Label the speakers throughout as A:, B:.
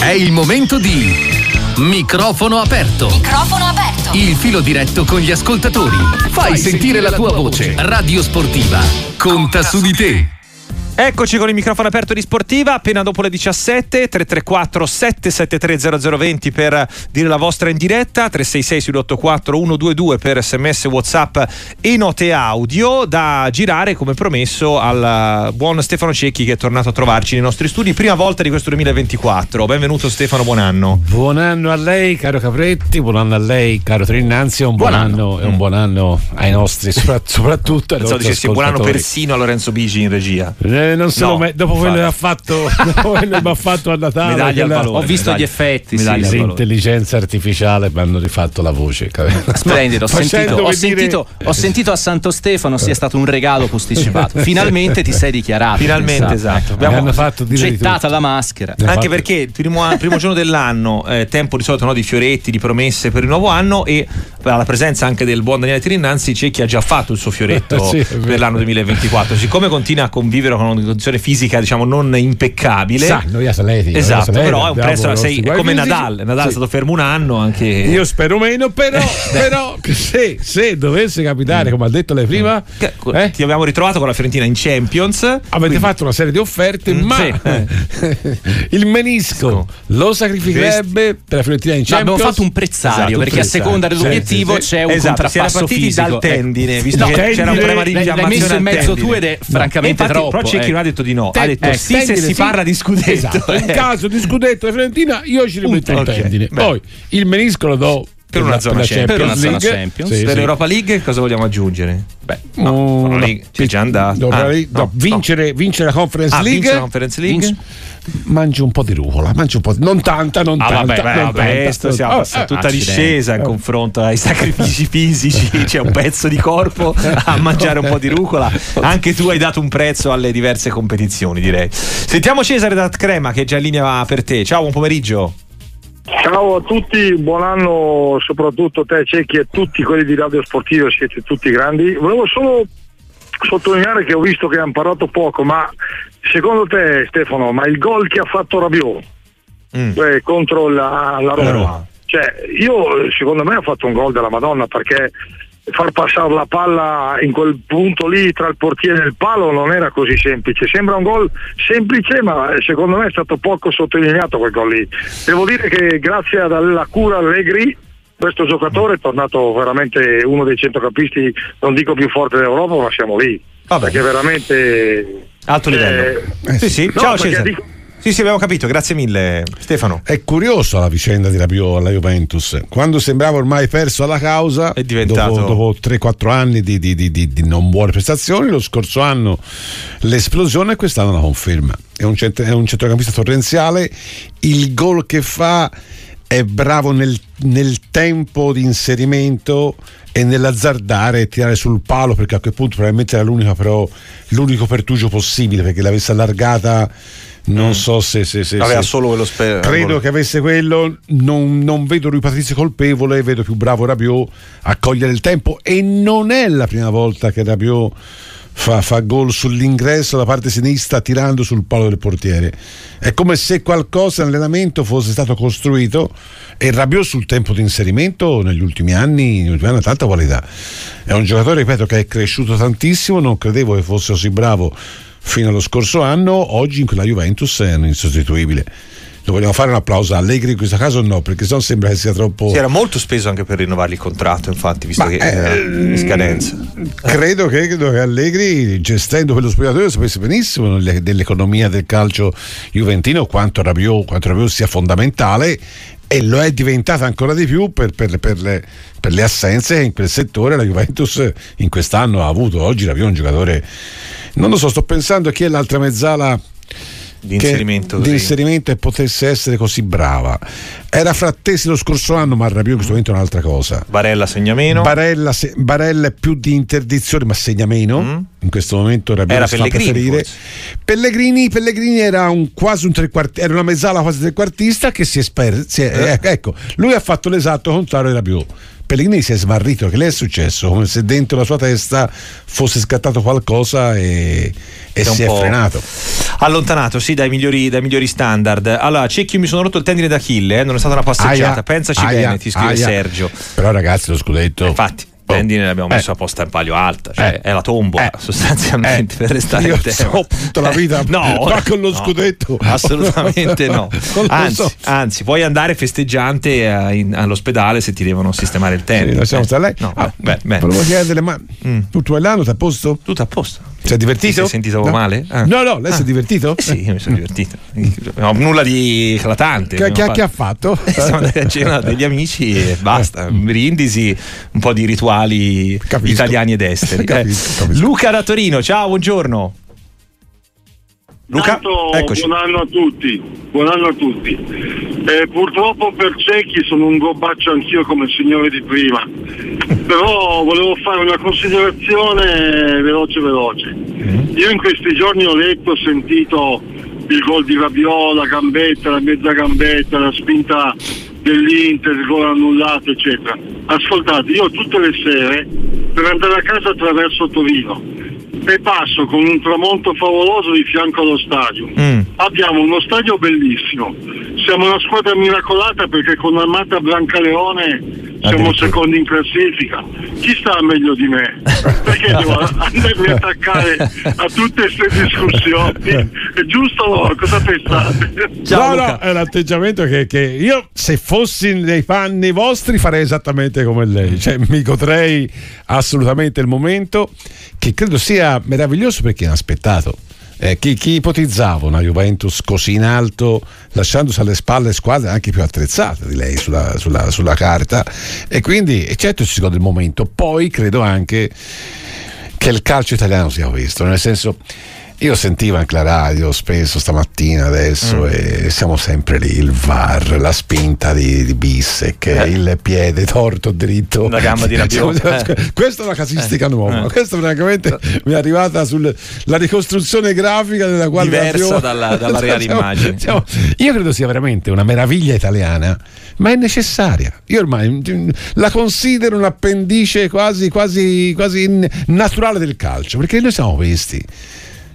A: È il momento di microfono aperto.
B: Microfono aperto.
A: Il filo diretto con gli ascoltatori. Fai sentire la tua voce. Radio Sportiva. Conta su di te.
C: Eccoci con il microfono aperto di Sportiva, appena dopo le 17, 334 773 0020 per dire la vostra in diretta, 366 sull'84 122 per sms whatsapp e note audio da girare come promesso al buon Stefano Cecchi che è tornato a trovarci nei nostri studi, prima volta di questo 2024. Benvenuto Stefano, buon anno.
D: Buon anno a lei caro Capretti, buon anno a lei caro Trinnanzi, un buon, buon anno. anno, e un buon anno ai nostri, soprattutto ai
C: nostri dicessi buon anno persino a Lorenzo Bigi in regia.
D: Eh, non se no, me, dopo quello che ha fatto, dopo quello che ha fatto a Natale,
C: medaglia
D: quella,
C: al valore,
E: ho visto medaglia, gli effetti.
D: Medaglia sì, intelligenza artificiale mi hanno rifatto la voce.
E: Splendido, ho sentito, ho, sentito, ho sentito, a Santo Stefano sia stato un regalo posticipato. Finalmente ti sei dichiarato.
C: Finalmente, esatto.
D: Abbiamo hanno fatto
E: gettata la maschera.
C: Anche fatto... perché il primo, primo giorno dell'anno, eh, tempo di solito no, di fioretti, di promesse per il nuovo anno e alla presenza anche del buon Daniele Tirinnanzi, Cecchi ha già fatto il suo fioretto sì, per l'anno 2024. Siccome continua a convivere con condizione fisica diciamo non impeccabile.
D: Sa, noi atleti
C: esatto però è un prezzo sei come Nadal Nadal sì. è stato fermo un anno anche
D: io spero meno però, però se, se, dovesse capitare mm. come ha detto lei prima
C: eh? ti abbiamo ritrovato con la Fiorentina in Champions
D: avete quindi... fatto una serie di offerte mm, ma sì. il menisco lo sacrificherebbe per la Fiorentina in Champions
E: no, abbiamo fatto un prezzario esatto, perché a seconda dell'obiettivo c'è un esatto, contrappasso fisico
C: dal tendine visto che c'era un problema di infiammazione
E: l'hai messo in mezzo tu ed è francamente troppo.
C: però Cecchi non ha detto di no ha detto eh, sì se si parla di scudetto.
D: Esatto. In caso di scudetto di Fiorentina io ci rimetto il tendine. Poi il menisco lo do
C: per una, zona, Champions, per una zona
E: Champions.
C: Sì, per sì. Europa League cosa vogliamo aggiungere?
E: Beh, no,
C: no, League c'è già andato.
D: Ah, no, vincere, vincere, la Conference
C: ah,
D: League.
C: La Conference League. Vinci.
D: Mangi un po' di rucola, mangi un po' di... non tanta, non ah, tanta.
C: Vabbè, non vabbè tanta. siamo oh, eh, tutta discesa in confronto ai sacrifici fisici, c'è un pezzo di corpo a mangiare un po' di rucola. Anche tu hai dato un prezzo alle diverse competizioni, direi. Sentiamo Cesare da Crema che è già in linea per te. Ciao, buon pomeriggio.
F: Ciao a tutti, buon anno soprattutto a te Cecchi e tutti quelli di Radio Sportivo, siete tutti grandi. Volevo solo sottolineare che ho visto che hanno parlato poco, ma secondo te Stefano, ma il gol che ha fatto Rabiot mm. eh, contro la, la Roma, cioè io secondo me ha fatto un gol della Madonna perché far passare la palla in quel punto lì tra il portiere e il palo non era così semplice. Sembra un gol semplice, ma secondo me è stato poco sottolineato quel gol lì. Devo dire che grazie alla cura Allegri questo giocatore è tornato veramente uno dei centrocampisti, non dico più forte d'Europa, ma siamo lì.
C: Vabbè.
F: Perché veramente
C: alto livello. Eh, sì, sì. No, Ciao Cesare. Dico, sì, sì, abbiamo capito, grazie mille Stefano.
D: È curiosa la vicenda di Rabiot alla Juventus. Quando sembrava ormai perso alla causa,
C: è diventato...
D: dopo, dopo 3-4 anni di, di, di, di, non buone prestazioni, lo scorso anno l'esplosione e quest'anno la conferma. È un, cent- è un centrocampista torrenziale, il gol che fa è bravo nel, nel tempo di inserimento e nell'azzardare e tirare sul palo perché a quel punto probabilmente era l'unico, però, l'unico pertugio possibile perché l'avesse allargata non mm. so se, se, se
C: aveva
D: se,
C: solo quello spe-
D: credo che avesse quello non, non, vedo lui Patrizio colpevole vedo più bravo Rabiot a cogliere il tempo e non è la prima volta che Rabiot fa, fa gol sull'ingresso da parte sinistra tirando sul palo del portiere. È come se qualcosa nell'allenamento fosse stato costruito e Rabiot sul tempo di inserimento negli ultimi anni, negli ultimi anni ha tanta qualità. È un giocatore ripeto che è cresciuto tantissimo non credevo che fosse così bravo fino allo scorso anno, oggi in quella Juventus è insostituibile. Lo vogliamo fare un applauso a Allegri in questo caso no, perché sennò sembra che sia troppo.
C: Si era molto speso anche per rinnovare il contratto, infatti, visto Ma che era in scadenza.
D: Credo che, credo che Allegri, gestendo quello spogliatoio, sapesse benissimo dell'economia del calcio juventino quanto Rabiot, quanto Rabiot sia fondamentale e lo è diventata ancora di più per, per, per, le, per, le, assenze in quel settore la Juventus in quest'anno ha avuto. Oggi Rabiot è un giocatore non lo so, sto pensando a chi è l'altra mezzala
C: di inserimento,
D: di inserimento e potesse essere così brava. Era frattesi lo scorso anno, ma Rabiot in questo momento è un'altra cosa.
C: Barella segna meno.
D: Barella, se, Barella è più di interdizione, ma segna meno. Mm. In questo momento Rabiot
C: era
D: Pellegrini, Pellegrini, Pellegrini era un, quasi un trequartista, era una mezzala quasi trequartista che si è, sper- si è eh. ecco, lui ha fatto l'esatto contrario di Rabiot Pellegrini si è smarrito, che le è successo? Come se dentro la sua testa fosse scattato qualcosa e, e si è frenato.
C: Allontanato, sì, dai migliori, dai migliori standard. Allora, Cecchio mi sono rotto il tendine d'Achille, eh? non è stata una passeggiata, aia, pensaci aia, bene, ti scrive aia. Sergio.
D: Però ragazzi, lo scudetto...
C: Infatti tendine l'abbiamo eh. messo a posta in palio alta, cioè eh. è la tombola eh. sostanzialmente per restare
D: io
C: in tema.
D: So, tutta la vita no, ma con lo
C: no,
D: scudetto.
C: Assolutamente no. Anzi, so. anzi, puoi andare festeggiante a, in, all'ospedale se ti devono sistemare il tendine.
D: Sì, eh. lei. No, ah, beh, beh. Volevo chiedere, ma mm. tutto l'anno tutto a posto?
C: Tutto a posto.
D: Si è divertito?
C: Si è sentito
D: no.
C: male?
D: Ah. No, no, lei ah. si è divertito?
C: Eh sì, mi sono divertito. No, nulla di eclatante.
D: Che, che, che ha fatto?
C: Siamo andati a cena degli amici e basta. Eh. Brindisi, un po' di rituali capisco. italiani ed esteri. Capisco, capisco. Luca da Torino, ciao, buongiorno.
B: Luca, Tanto, eccoci. buon anno a tutti, buon anno a tutti. Eh, purtroppo per ciechi sono un gobaccio anch'io come il signore di prima, però volevo fare una considerazione veloce veloce. Mm. Io in questi giorni ho letto, ho sentito il gol di Rabiola, gambetta, la mezza gambetta, la spinta dell'Inter, il gol annullato, eccetera. Ascoltate, io tutte le sere per andare a casa attraverso Torino e passo con un tramonto favoloso di fianco allo stadio. Mm. Abbiamo uno stadio bellissimo, siamo una squadra miracolata perché con Armata Brancaleone siamo secondi in classifica. Chi sta meglio di me? Perché devo andarmi a attaccare a tutte queste discussioni? È giusto? Cosa pensate?
D: Ciao, no, no, è l'atteggiamento che, che, io, se fossi nei panni vostri, farei esattamente come lei. Cioè, mi godrei assolutamente il momento, che credo sia meraviglioso per chi ha aspettato. Eh, chi, chi, ipotizzava una Juventus così in alto, lasciandosi alle spalle squadre anche più attrezzate di lei sulla, sulla, sulla carta? E quindi, certo, si gode il momento. Poi credo anche che il calcio italiano sia questo, nel senso io sentivo anche la radio spesso stamattina adesso mm. e siamo sempre lì, il VAR, la spinta di, di Bissek, eh. il piede torto dritto.
C: La gamba di Rabiot.
D: Eh. Questa è una casistica eh. nuova, eh. questa francamente mi è arrivata sulla ricostruzione grafica della quale...
C: Diversa dalla, dalla reale siamo, immagine.
D: Siamo, io credo sia veramente una meraviglia italiana, ma è necessaria. Io ormai la considero un'appendice quasi, quasi, quasi naturale del calcio, perché noi siamo questi.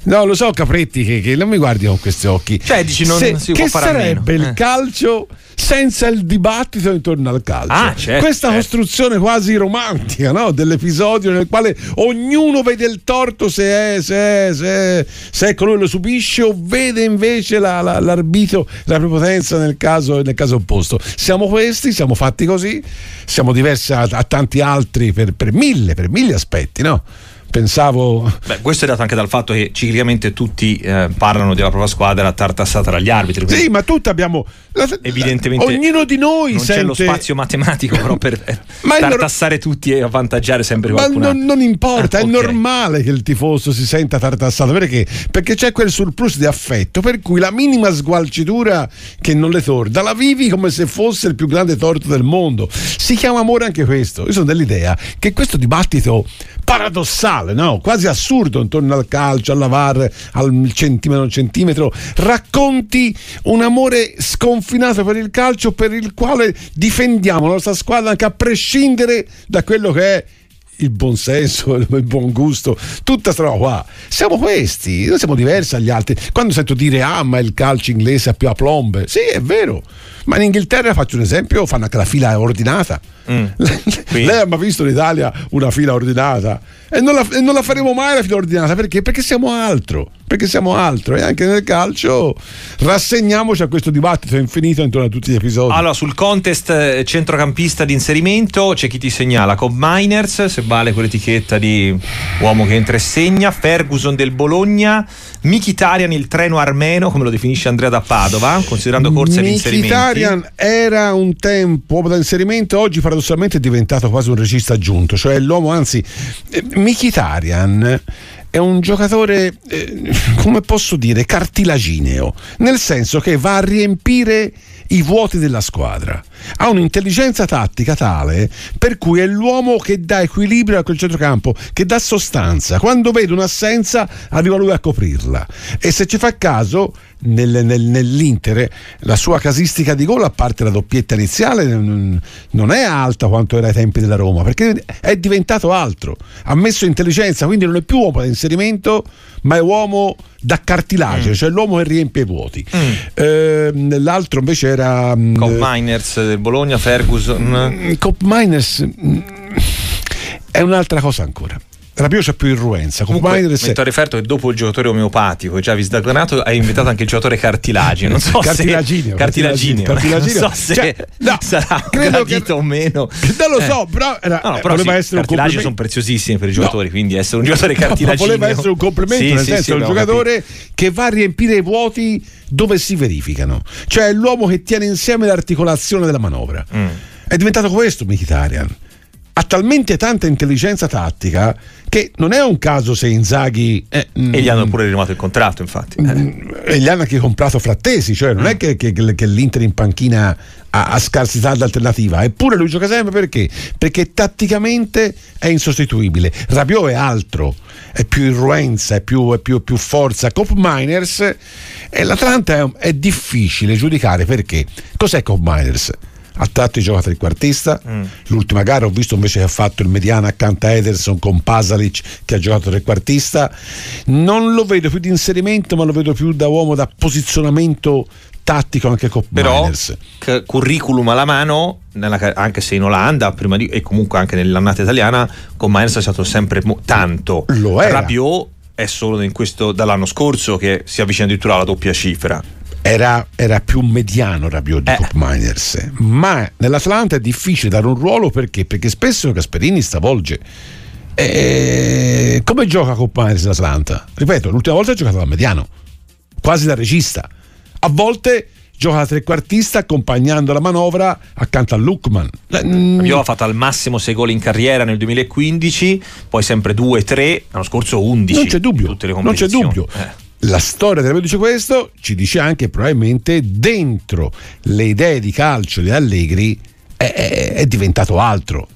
D: No, lo so, Capretti, che, che, non mi guardi con questi occhi.
C: Cioè, dici, non, Se, si
D: che
C: sarebbe
D: il eh. calcio senza il dibattito intorno al calcio?
C: Ah, certo,
D: Questa
C: certo.
D: costruzione quasi romantica no? dell'episodio nel quale ognuno vede il torto se è, se è, se è, se è colui lo subisce o vede invece la, la, l'arbitro, la prepotenza nel caso, nel caso, opposto. Siamo questi, siamo fatti così, siamo diversi a, a tanti altri per, per mille, per mille aspetti, no? Pensavo.
C: Beh, questo è dato anche dal fatto che ciclicamente tutti eh, parlano della propria squadra tartassata dagli arbitri.
D: Sì, ma tutti abbiamo.
C: La, evidentemente.
D: Ognuno di noi
C: non
D: sente...
C: c'è lo spazio matematico però per tartassare tutti e avvantaggiare sempre qualcuno.
D: Ma non, non importa, ah, è okay. normale che il tifoso si senta tartassato perché? Perché c'è quel surplus di affetto per cui la minima sgualcitura che non le torda la vivi come se fosse il più grande torto del mondo. Si chiama amore anche questo. Io sono dell'idea che questo dibattito paradossale, no? quasi assurdo intorno al calcio, alla VAR, al centimetro, non centimetro, racconti un amore sconfinato per il calcio per il quale difendiamo la nostra squadra anche a prescindere da quello che è il buon senso, il buon gusto, tutta questa roba qua. Siamo questi, noi siamo diversi dagli altri. Quando sento dire ah, ma il calcio inglese ha più aplombe, sì, è vero. Ma in Inghilterra, faccio un esempio, fanno anche la fila ordinata. Mm. Lei ha mai visto in Italia una fila ordinata? E non, la, e non la faremo mai la fila ordinata perché? Perché siamo altro. Perché siamo altro. E anche nel calcio rassegniamoci a questo dibattito infinito intorno a tutti gli episodi.
C: Allora, sul contest eh, centrocampista di inserimento c'è chi ti segnala con Miners, se vale quell'etichetta di uomo che entra e segna, Ferguson del Bologna, Mikitarian il treno armeno, come lo definisce Andrea da Padova, considerando corse di inserimento.
D: Mikitarian era un tempo da inserimento, oggi paradossalmente è diventato quasi un regista aggiunto, cioè l'uomo, anzi, eh, Mikitarian è un giocatore, eh, come posso dire, cartilagineo, nel senso che va a riempire i vuoti della squadra. Ha un'intelligenza tattica tale per cui è l'uomo che dà equilibrio a quel centrocampo, che dà sostanza. Quando vede un'assenza arriva lui a coprirla. E se ci fa caso, nel, nel, nell'Inter la sua casistica di gol, a parte la doppietta iniziale, non è alta quanto era ai tempi della Roma, perché è diventato altro. Ha messo intelligenza, quindi non è più uomo da inserimento, ma è uomo da cartilagine, mm. cioè l'uomo che riempie i vuoti. Mm. Eh, l'altro invece era.
C: Mm, Cop Miners del Bologna, Ferguson.
D: Cop Miners mm, è un'altra cosa ancora. Rabiot c'ha più irruenza.
C: Comunque, mi è riferto che dopo il giocatore omeopatico, già visdaganato, hai inventato anche il giocatore cartilagine. Non so
D: cartilagineo,
C: se cartilagineo. cartilagineo. Non so se cioè, no, sarà gradito o meno.
D: Non lo so, eh. però, era,
C: no, no, però voleva sì, essere un complimento. sono preziosissimi per i giocatori, quindi essere un giocatore cartilagineo.
D: voleva essere un complimento, sì, nel sì, senso sì, un giocatore capito. che va a riempire i vuoti dove si verificano. Cioè è l'uomo che tiene insieme l'articolazione della manovra. Mm. È diventato questo Mkhitaryan ha talmente tanta intelligenza tattica che non è un caso se Inzaghi
C: eh, e gli hanno mm, pure rinnovato il contratto infatti
D: mm, e gli hanno anche comprato frattesi cioè non mm. è che, che, che, l'Inter in panchina ha, ha scarsità d'alternativa eppure lui gioca sempre perché? perché tatticamente è insostituibile Rabiot è altro è più irruenza è più, è più, più forza Cop Miners e l'Atlanta è, è difficile giudicare perché cos'è Cop Miners? A tratti gioca trequartista. Mm. L'ultima gara ho visto invece che ha fatto il mediano accanto a Ederson con Pasalic che ha giocato trequartista. Non lo vedo più di inserimento, ma lo vedo più da uomo da posizionamento tattico anche con
C: però Miners. Curriculum alla mano nella, anche se in Olanda di, e comunque anche nell'annata italiana con Miners è stato sempre mo- tanto
D: lo è
C: Rabiot è solo in questo, dall'anno scorso che si avvicina addirittura alla doppia cifra
D: era, era, più mediano Rabiot di eh. Cop Miners ma nell'Atlanta è difficile dare un ruolo perché? perché spesso Gasperini stravolge e come gioca Cop Miners in Atlanta? ripeto l'ultima volta ha giocato da mediano quasi da regista a volte gioca da trequartista accompagnando la manovra accanto a Lukman.
C: Rabiot ha fatto al massimo 6 gol in carriera nel 2015, poi sempre 2-3, l'anno scorso 11.
D: Non c'è dubbio, non c'è dubbio. Eh la storia della dice questo, ci dice anche probabilmente dentro le idee di calcio di Allegri è, è, è diventato altro.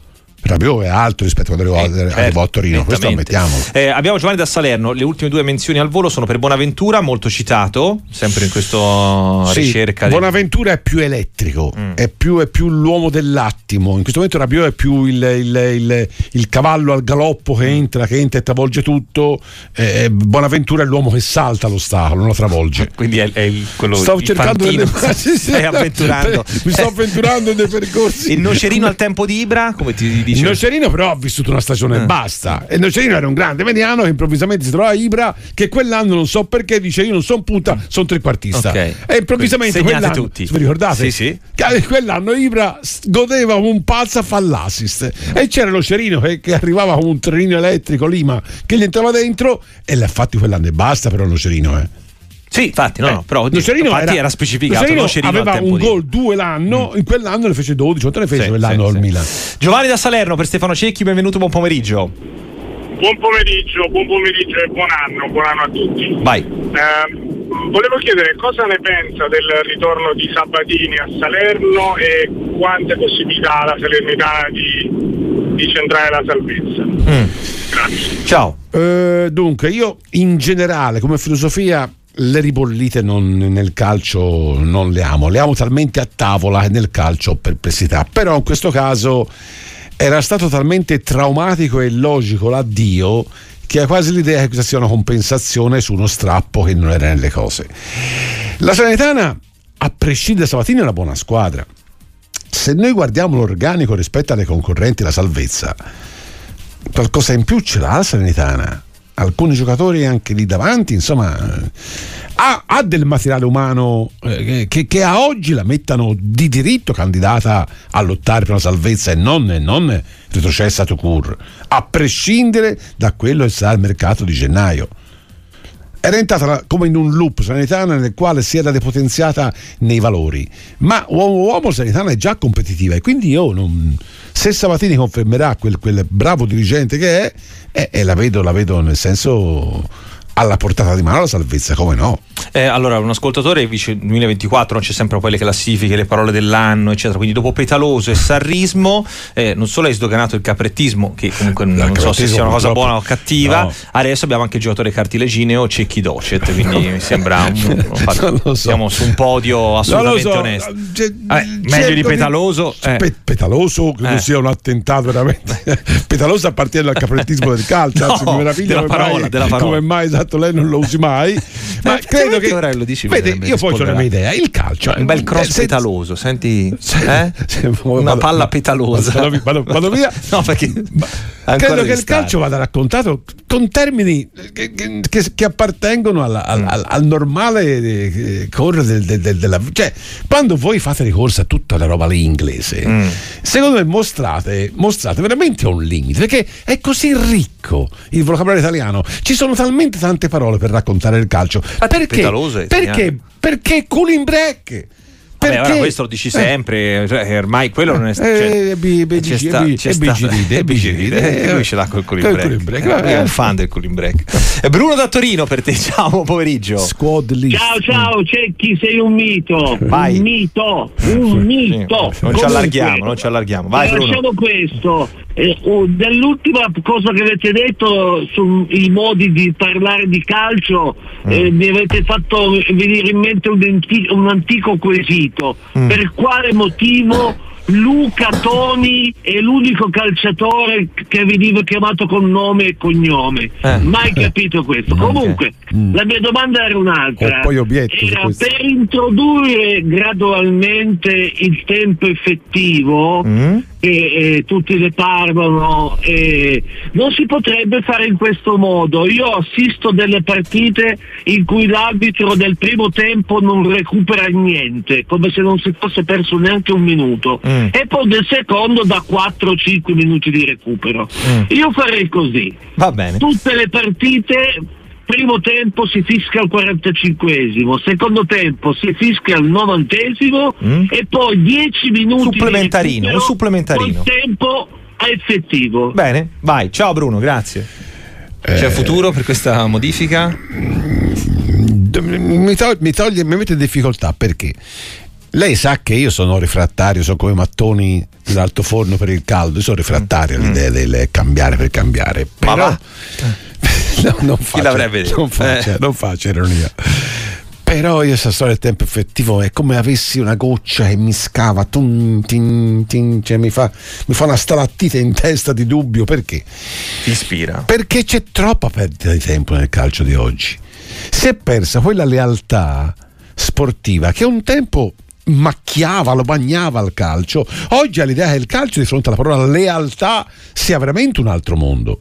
D: Rabiot è alto rispetto a quando arrivò, eh, certo, a Torino, questo ammettiamolo.
C: Eh, abbiamo Giovanni da Salerno, le ultime due menzioni al volo sono per Bonaventura, molto citato, sempre in questa sì, ricerca.
D: Bonaventura di... è più elettrico, mm. è, più, è, più, l'uomo dell'attimo, in questo momento Rabiot è più il, il, il, il cavallo al galoppo che entra, che entra e travolge tutto, eh, Bonaventura è l'uomo che salta l'ostacolo, non lo travolge.
C: Quindi è, è quello
D: Stavo cercando
C: delle... stai avventurando.
D: Mi sto avventurando nei percorsi.
C: Il nocerino al tempo di Ibra, come ti dice?
D: Nocerino però ha vissuto una stagione e eh. basta. E Nocerino era un grande mediano che improvvisamente si trova a Ibra che quell'anno non so perché dice io non sono punta, sono trequartista. Okay. E improvvisamente Segnate quell'anno, tutti. vi ricordate?
C: Sì, sì.
D: Quell'anno Ibra godeva come un pazzo a fare l'assist. E c'era Nocerino che, che arrivava con un trenino elettrico Lima che gli entrava dentro e l'ha fatti quell'anno e basta però Nocerino, eh.
C: Sì, infatti, no, eh, no però
D: Nocerino
C: infatti era, era specificato.
D: Nocerino aveva un gol due l'anno, mm. in quell'anno ne fece 12, quanto ne fece sì, quell'anno sì, al sì. Milan.
C: Giovanni da Salerno per Stefano Cecchi, benvenuto, buon pomeriggio.
B: Buon pomeriggio, buon pomeriggio e buon anno, buon anno a tutti.
C: Vai.
B: Eh, volevo chiedere cosa ne pensa del ritorno di Sabatini a Salerno e quante possibilità ha la Salernitana di, di centrare la salvezza. Mm. Grazie.
C: Ciao.
D: Uh, dunque, io in generale, come filosofia, le ribollite non, nel calcio non le amo, le amo talmente a tavola che nel calcio ho perplessità, però in questo caso era stato talmente traumatico e illogico l'addio che ha quasi l'idea che questa sia una compensazione su uno strappo che non era nelle cose. La Sanitana, a prescindere da Sabatini, è una buona squadra. Se noi guardiamo l'organico rispetto alle concorrenti, la salvezza, qualcosa in più ce l'ha la Sanitana alcuni giocatori anche lì davanti, insomma, ha, ha del materiale umano eh, che, che, a oggi la mettano di diritto candidata a lottare per una salvezza e non, non retrocessa to cure, a prescindere da quello che sarà il mercato di gennaio era entrata come in un loop sanitana nel quale si era depotenziata nei valori. Ma uomo uomo sanitana è già competitiva e quindi io non, se Sabatini confermerà quel, quel bravo dirigente che è, eh, eh, la, vedo, la vedo nel senso alla portata di mano la salvezza, come no?
C: Eh, allora, un ascoltatore dice 2024 non c'è sempre poi le classifiche, le parole dell'anno, eccetera. Quindi dopo Petaloso e Sarrismo, eh, non solo hai sdoganato il caprettismo, che comunque non so se sia una cosa buona o cattiva, no. adesso abbiamo anche il giocatore cartilegineo Cecchi Docet, quindi mi sembra un, un, so. siamo su un podio assolutamente so. onesto. C- eh, meglio di Petaloso.
D: Di... Pe- Petaloso credo eh. sia un attentato veramente. Petaloso appartiene al caprettismo del calcio, no, anzi mi meraviglia
C: della parola,
D: mai,
C: della parola.
D: come mai esatto lei non lo usi mai. Ma
C: eh, credo che ora lo dici
D: vede, io poi ho una mia idea, il calcio
C: un bel cross se, petaloso, senti eh? una palla petalosa.
D: Vado, vado, vado via.
C: no, perché
D: credo che il calcio vada raccontato con termini che, che, che appartengono alla, al, al, al, normale eh, correre del, del, del, della cioè quando voi fate ricorso a tutta la roba lì inglese mm. secondo me mostrate, mostrate veramente un limite perché è così ricco il vocabolario italiano ci sono talmente tante parole per raccontare il calcio perché, perché, perché cooling break
C: perché? Vabbè, ora questo lo dici sempre, eh. cioè, ormai quello non è stato.
D: Cioè, e
C: bigiride. Lui ce l'ha col cooling break. È un fan del cooling break. Bruno da Torino per te, ciao, buon pomeriggio.
D: Squad list.
G: Ciao, ciao, Cecchi, sei un mito.
C: Vai.
G: Un mito, un mito.
C: Non ci allarghiamo, non ci allarghiamo. Vai, Bruno.
G: Lasciamo questo. Eh, oh, dell'ultima cosa che avete detto sui modi di parlare di calcio mm. eh, mi avete fatto venire in mente un, antico, un antico quesito mm. per quale motivo Luca Toni è l'unico calciatore che veniva chiamato con nome e cognome. Eh. Mai capito questo. Okay. Comunque, mm. la mia domanda era un'altra.
D: era
G: per introdurre gradualmente il tempo effettivo. Mm che eh, tutti ne parlano, eh, non si potrebbe fare in questo modo. Io assisto delle partite in cui l'arbitro del primo tempo non recupera niente, come se non si fosse perso neanche un minuto, mm. e poi del secondo da 4-5 minuti di recupero. Mm. Io farei così.
C: Va bene.
G: Tutte le partite primo tempo si fischia al 45esimo, secondo tempo si fischia al 90esimo mm. e poi 10 minuti
C: supplementarino, un supplementarino.
G: tempo effettivo.
C: Bene, vai, ciao Bruno, grazie. C'è eh, futuro per questa modifica?
D: Mi, toglie, mi, toglie, mi mette in difficoltà perché lei sa che io sono rifrattario, sono come mattoni dell'alto forno per il caldo, io sono rifrattario mm. all'idea del cambiare per cambiare. Però, Ma va. no, non faccio,
C: Chi l'avrebbe detto?
D: Non faccio, eh. non faccio ironia. Però io questa storia del tempo effettivo è come avessi una goccia che mi scava, tum, tin, tin, cioè mi, fa, mi, fa, una stalattite in testa di dubbio. Perché?
C: Ti ispira.
D: Perché c'è troppa perdita di tempo nel calcio di oggi. Si è persa quella lealtà sportiva che un tempo macchiava, lo bagnava il calcio. Oggi ha l'idea che il calcio di fronte alla parola lealtà sia veramente un altro mondo.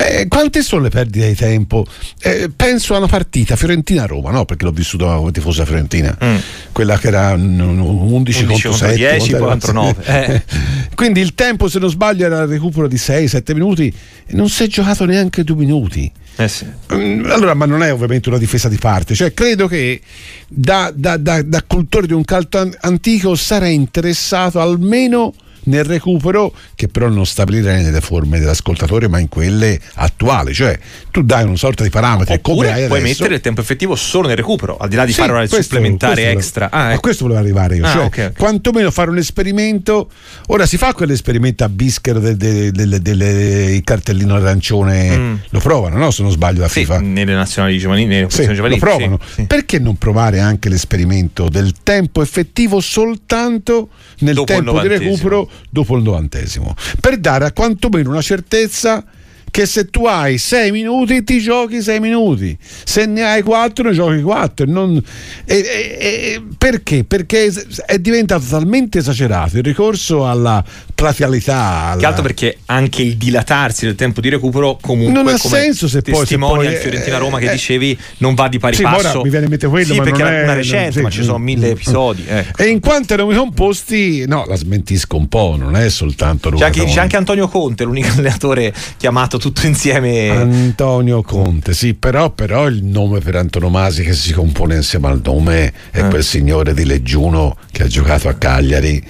D: Eh, quante sono le perdite di tempo? Eh, penso a una partita Fiorentina-Roma, no? Perché l'ho vissuta come tifosa Fiorentina, mm. quella che era 11, 11 contro 7,
C: 10 contro 9. Eh.
D: Quindi il tempo, se non sbaglio, era il recupero di 6-7 minuti non si è giocato neanche due minuti.
C: Eh sì.
D: Mm, allora, ma non è ovviamente una difesa di parte, cioè credo che da, da, da, da cultore di un calcio antico sarei interessato almeno nel recupero che però non stabilire nelle forme dell'ascoltatore ma in quelle attuali. Cioè tu dai una sorta di parametri
C: Oppure
D: come hai
C: puoi
D: adesso.
C: mettere il tempo effettivo solo nel recupero al di là di sì, fare una supplementare questo, extra.
D: Ah, ecco. a questo volevo arrivare io ah, cioè, okay, okay. quantomeno fare un esperimento. Ora si fa quell'esperimento a Bischero del, del, del, del cartellino arancione? Mm. lo provano no? Se non sbaglio la
C: sì,
D: FIFA.
C: nelle nazionali giovanili, nelle
D: sì,
C: giovanili
D: lo provano. sì, perché non provare anche l'esperimento del tempo effettivo soltanto nel dopo tempo di recupero dopo il novantesimo per dare a quantomeno una certezza che se tu hai 6 minuti ti giochi 6 minuti, se ne hai 4 ne giochi 4. Non... E, e, e, perché? Perché è diventato talmente esagerato il ricorso alla platealità.
C: Che altro perché anche il dilatarsi del tempo di recupero comunque
D: non ha senso se poi
C: testimonia il Fiorentina-Roma eh, che dicevi non va di pari
D: sì,
C: passo.
D: mi viene in mente quello,
C: sì,
D: ma
C: perché
D: non
C: è una recente, non, ma ci sono mille episodi. Ecco.
D: E in quanto erano composti, no, la smentisco un po', non è soltanto
C: C'è anche, c'è anche Antonio Conte, l'unico allenatore chiamato tutto insieme.
D: Antonio Conte, sì, però, però il nome per antonomasia che si compone insieme al nome è eh. quel signore di Leggiuno che ha giocato a Cagliari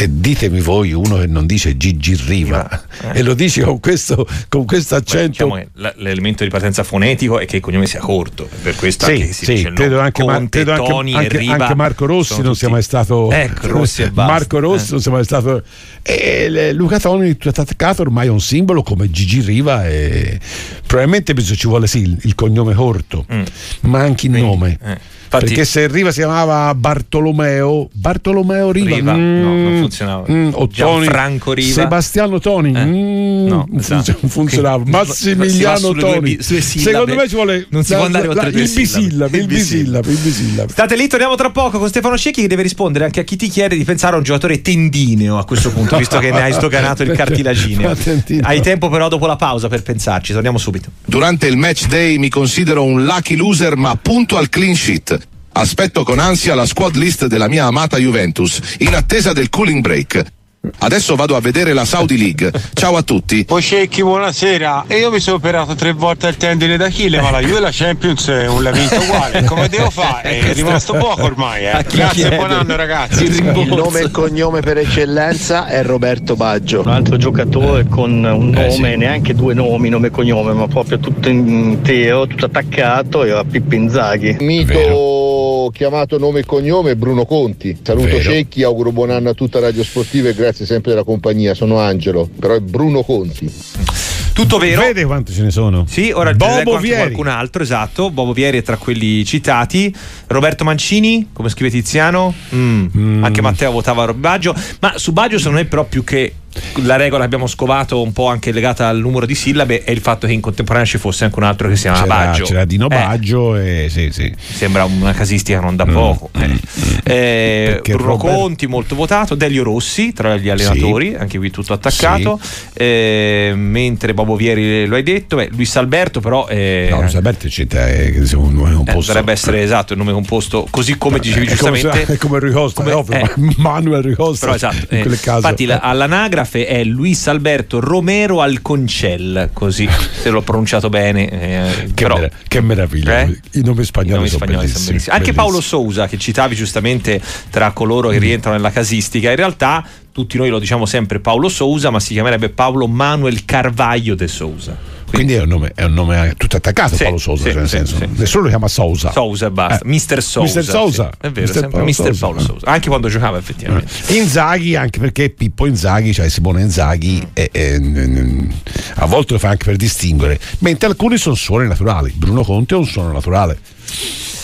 D: e ditemi voi uno che non dice Gigi Riva eh. e lo dice con questo, con questo accento.
C: Beh, diciamo l'elemento di partenza fonetico è che il cognome sia corto, per questo
D: sì, anche si sì, dice credo, anche, Conte, credo anche, anche, anche, Marco Rossi non sia mai stato
C: ecco, Rossi e
D: Marco Rossi eh. non sia mai stato e Luca Toni attaccato ormai è un simbolo come Gigi Riva e probabilmente ci vuole sì il, il cognome corto mm. ma anche il Quindi, nome eh Infatti, perché se Riva si chiamava Bartolomeo, Bartolomeo Riva,
C: Riva mm, no, non funzionava. Mm, o Franco Riva,
D: Sebastiano Toni, eh, mm, no, esatto. non funzionava. Massimiliano Toni.
C: Due, due
D: Secondo me ci vuole
C: non si può andare oltre la,
D: il bisillabe, il bisillabe, il bisillabe.
C: State lì, torniamo tra poco con Stefano Cecchi che deve rispondere anche a chi ti chiede di pensare a un giocatore tendineo a questo punto, visto che ne hai stocanato il cartilagineo. Hai tempo però dopo la pausa per pensarci, torniamo subito.
H: Durante il match day mi considero un lucky loser ma punto al clean sheet. Aspetto con ansia la squad list della mia amata Juventus, in attesa del cooling break. Adesso vado a vedere la Saudi League. Ciao a tutti.
I: Poi Cecchi, buonasera. E io mi sono operato tre volte al tendine d'Achille, ma la Juve e la Champions è un lamento uguale. Come devo fare? È rimasto poco ormai. Eh. Grazie, buon anno ragazzi.
J: Il nome e cognome per eccellenza è Roberto Baggio.
K: Un altro giocatore con un nome, eh sì. neanche due nomi, nome e cognome, ma proprio tutto intero, tutto attaccato, era Pippo Inzaghi.
J: Mito Chiamato nome e cognome Bruno Conti. Saluto Vero. Cecchi, auguro buon anno a tutta Radio Sportiva e grazie sempre della compagnia. Sono Angelo, però è Bruno Conti.
C: Tutto vero.
D: Vede quanti ce ne sono?
C: Sì, ora Bobo Vieri. qualcun altro, esatto. Bobo Vieri è tra quelli citati. Roberto Mancini, come scrive Tiziano. Mm. Mm. Anche Matteo votava Baggio. Ma su Baggio secondo me però più che la regola che abbiamo scovato un po' anche legata al numero di sillabe è il fatto che in contemporanea ci fosse anche un altro che si chiama Baggio
D: c'era Dino eh. Baggio eh. e sì, sì.
C: sembra una casistica non da mm, poco mm, eh. Mm, eh, Bruno Robert... Conti molto votato Delio Rossi tra gli allenatori sì. anche qui tutto attaccato. Eh, mentre Bobo Vieri lo hai detto beh, Luis Alberto però
D: eh, no Luis Alberto c'entra è un nome composto
C: dovrebbe essere esatto il nome composto così come dicevi giustamente
D: è come Rui Costa come, Manuel Rui Costa
C: però esatto infatti all'anagrafe anagrafe è Luis Alberto Romero Alconcel, così se l'ho pronunciato bene. Eh,
D: che,
C: però,
D: mer- che, meraviglia, eh? i nomi spagnoli, I nomi sono, spagnoli bellissimi, sono bellissimi.
C: Anche Paolo Sousa, che citavi giustamente tra coloro che mm. rientrano nella casistica, in realtà tutti noi lo diciamo sempre Paolo Sousa, ma si chiamerebbe Paolo Manuel Carvaglio de Sousa.
D: Quindi è un nome, è un nome tutto attaccato sì, Paolo Sousa, sì, cioè nel sì, senso. Nessuno lo chiama Sousa.
C: Sousa e basta. Eh. Mister Sousa.
D: Mister Sousa.
C: È vero, Mister, Paolo, Mister Sousa. Paolo Sousa. Anche quando giocava effettivamente.
D: Eh. Inzaghi, anche perché Pippo Inzaghi, cioè Simone Inzaghi, mm. è, è, a volte lo fa anche per distinguere, mentre alcuni sono suoni naturali. Bruno Conte è un suono naturale.